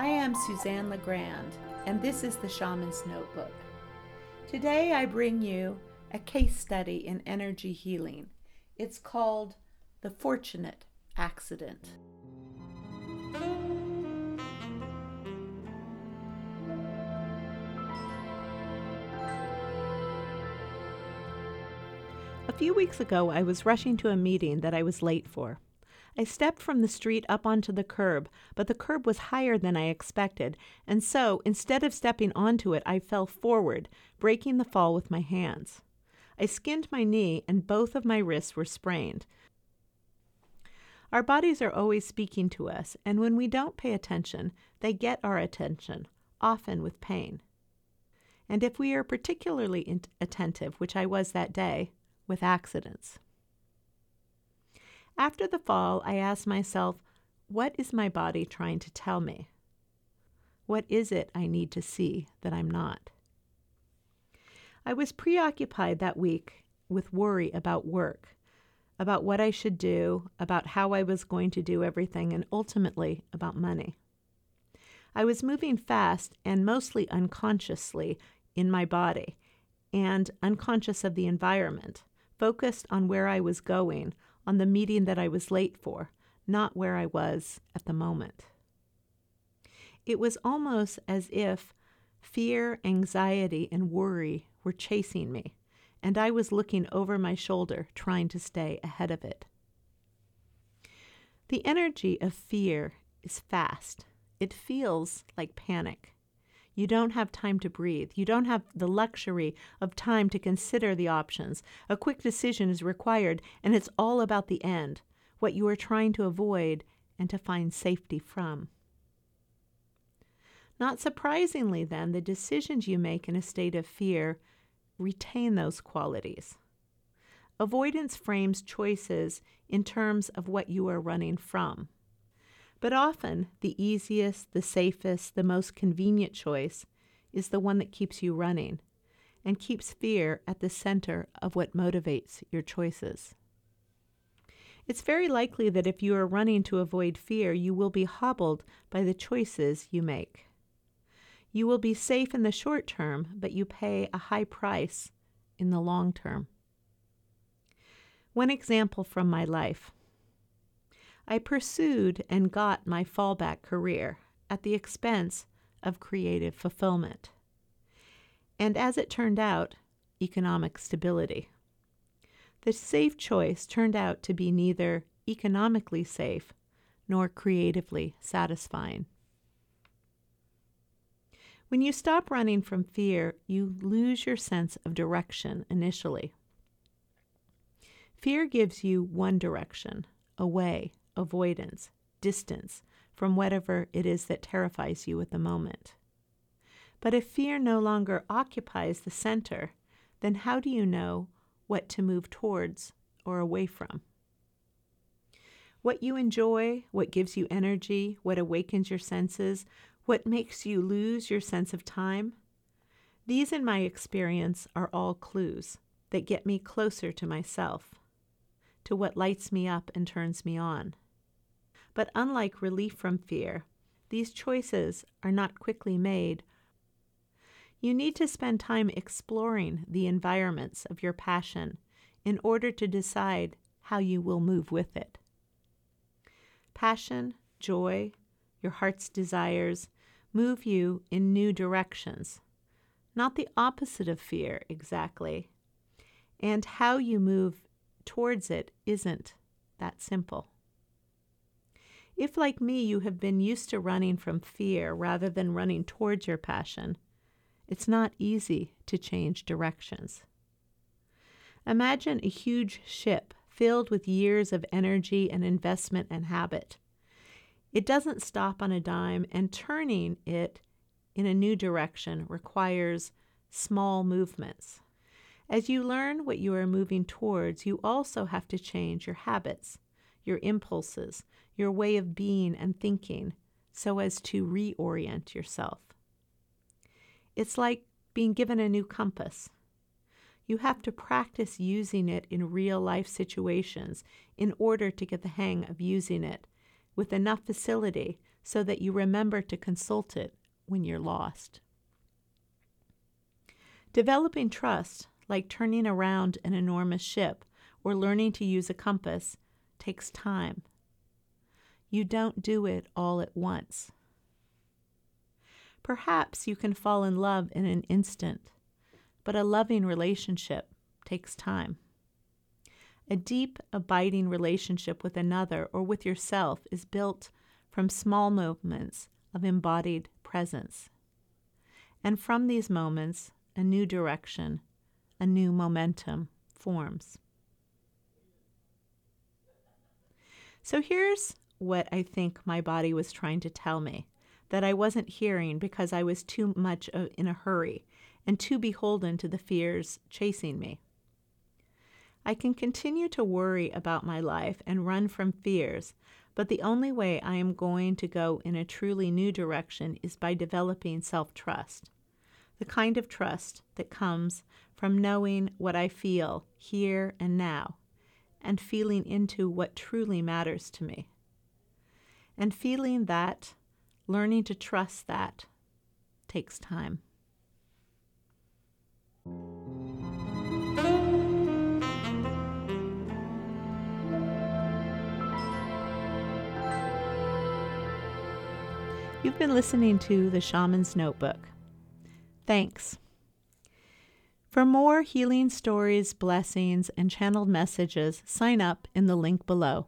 I am Suzanne LaGrande, and this is the Shaman's Notebook. Today I bring you a case study in energy healing. It's called The Fortunate Accident. A few weeks ago, I was rushing to a meeting that I was late for. I stepped from the street up onto the curb, but the curb was higher than I expected, and so instead of stepping onto it, I fell forward, breaking the fall with my hands. I skinned my knee, and both of my wrists were sprained. Our bodies are always speaking to us, and when we don't pay attention, they get our attention, often with pain. And if we are particularly attentive, which I was that day, with accidents. After the fall, I asked myself, what is my body trying to tell me? What is it I need to see that I'm not? I was preoccupied that week with worry about work, about what I should do, about how I was going to do everything, and ultimately about money. I was moving fast and mostly unconsciously in my body and unconscious of the environment focused on where I was going, on the meeting that I was late for, not where I was at the moment. It was almost as if fear, anxiety, and worry were chasing me, and I was looking over my shoulder trying to stay ahead of it. The energy of fear is fast. It feels like panic. You don't have time to breathe. You don't have the luxury of time to consider the options. A quick decision is required, and it's all about the end, what you are trying to avoid and to find safety from. Not surprisingly, then, the decisions you make in a state of fear retain those qualities. Avoidance frames choices in terms of what you are running from. But often, the easiest, the safest, the most convenient choice is the one that keeps you running and keeps fear at the center of what motivates your choices. It's very likely that if you are running to avoid fear, you will be hobbled by the choices you make. You will be safe in the short term, but you pay a high price in the long term. One example from my life I pursued and got my fallback career at the expense of creative fulfillment. And as it turned out, economic stability. The safe choice turned out to be neither economically safe nor creatively satisfying. When you stop running from fear, you lose your sense of direction initially. Fear gives you one direction, away, avoidance, distance from whatever it is that terrifies you at the moment. But if fear no longer occupies the center, then how do you know what to move towards or away from? What you enjoy, what gives you energy, what awakens your senses, what makes you lose your sense of time? These, in my experience, are all clues that get me closer to myself, to what lights me up and turns me on. But unlike relief from fear, these choices are not quickly made. You need to spend time exploring the environments of your passion in order to decide how you will move with it. Passion, joy, your heart's desires move you in new directions, not the opposite of fear exactly. And how you move towards it isn't that simple. If, like me, you have been used to running from fear rather than running towards your passion, it's not easy to change directions. Imagine a huge ship filled with years of energy and investment and habit. It doesn't stop on a dime, and turning it in a new direction requires small movements. As you learn what you are moving towards, you also have to change your habits, your impulses, your way of being and thinking so as to reorient yourself. It's like being given a new compass. You have to practice using it in real life situations in order to get the hang of using it with enough facility so that you remember to consult it when you're lost. Developing trust, like turning around an enormous ship or learning to use a compass, takes time. You don't do it all at once. Perhaps you can fall in love in an instant, but a loving relationship takes time. A deep, abiding relationship with another or with yourself is built from small movements of embodied presence. And from these moments, a new direction, a new momentum forms. So here's what I think my body was trying to tell me that I wasn't hearing because I was too much in a hurry and too beholden to the fears chasing me. I can continue to worry about my life and run from fears, but the only way I am going to go in a truly new direction is by developing self trust. The kind of trust that comes from knowing what I feel here and now and feeling into what truly matters to me. And feeling that, learning to trust that, takes time. You've been listening to The Shaman's Notebook. Thanks. For more healing stories, blessings, and channeled messages, sign up in the link below.